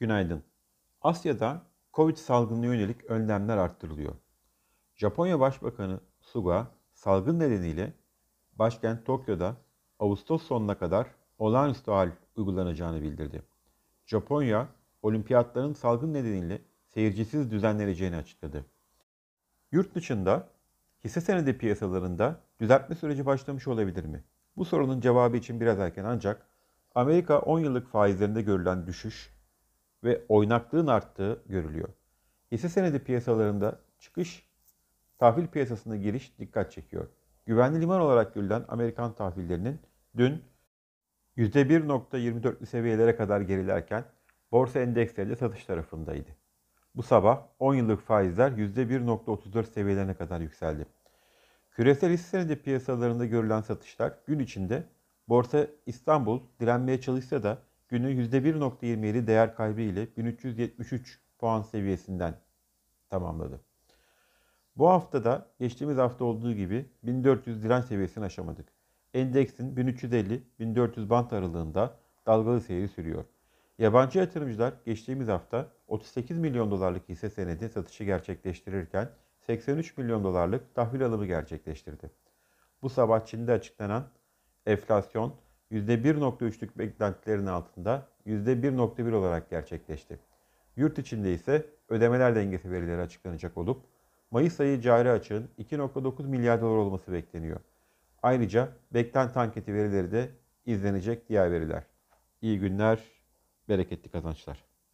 Günaydın. Asya'da Covid salgınına yönelik önlemler arttırılıyor. Japonya Başbakanı Suga salgın nedeniyle başkent Tokyo'da Ağustos sonuna kadar olağanüstü hal uygulanacağını bildirdi. Japonya, olimpiyatların salgın nedeniyle seyircisiz düzenleneceğini açıkladı. Yurt dışında hisse senedi piyasalarında düzeltme süreci başlamış olabilir mi? Bu sorunun cevabı için biraz erken ancak Amerika 10 yıllık faizlerinde görülen düşüş ve oynaklığın arttığı görülüyor. Hisse senedi piyasalarında çıkış, tahvil piyasasına giriş dikkat çekiyor. Güvenli liman olarak görülen Amerikan tahvillerinin dün %1.24'lü seviyelere kadar gerilerken borsa endeksleri de satış tarafındaydı. Bu sabah 10 yıllık faizler %1.34 seviyelerine kadar yükseldi. Küresel hisse senedi piyasalarında görülen satışlar gün içinde Borsa İstanbul direnmeye çalışsa da günü %1.27 değer kaybı ile 1373 puan seviyesinden tamamladı. Bu haftada geçtiğimiz hafta olduğu gibi 1400 direnç seviyesini aşamadık. Endeksin 1350-1400 bant aralığında dalgalı seyri sürüyor. Yabancı yatırımcılar geçtiğimiz hafta 38 milyon dolarlık hisse senedi satışı gerçekleştirirken 83 milyon dolarlık tahvil alımı gerçekleştirdi. Bu sabah Çin'de açıklanan enflasyon %1.3'lük beklentilerin altında %1.1 olarak gerçekleşti. Yurt içinde ise ödemeler dengesi verileri açıklanacak olup Mayıs ayı cari açığın 2.9 milyar dolar olması bekleniyor. Ayrıca beklenti anketi verileri de izlenecek diğer veriler. İyi günler, bereketli kazançlar.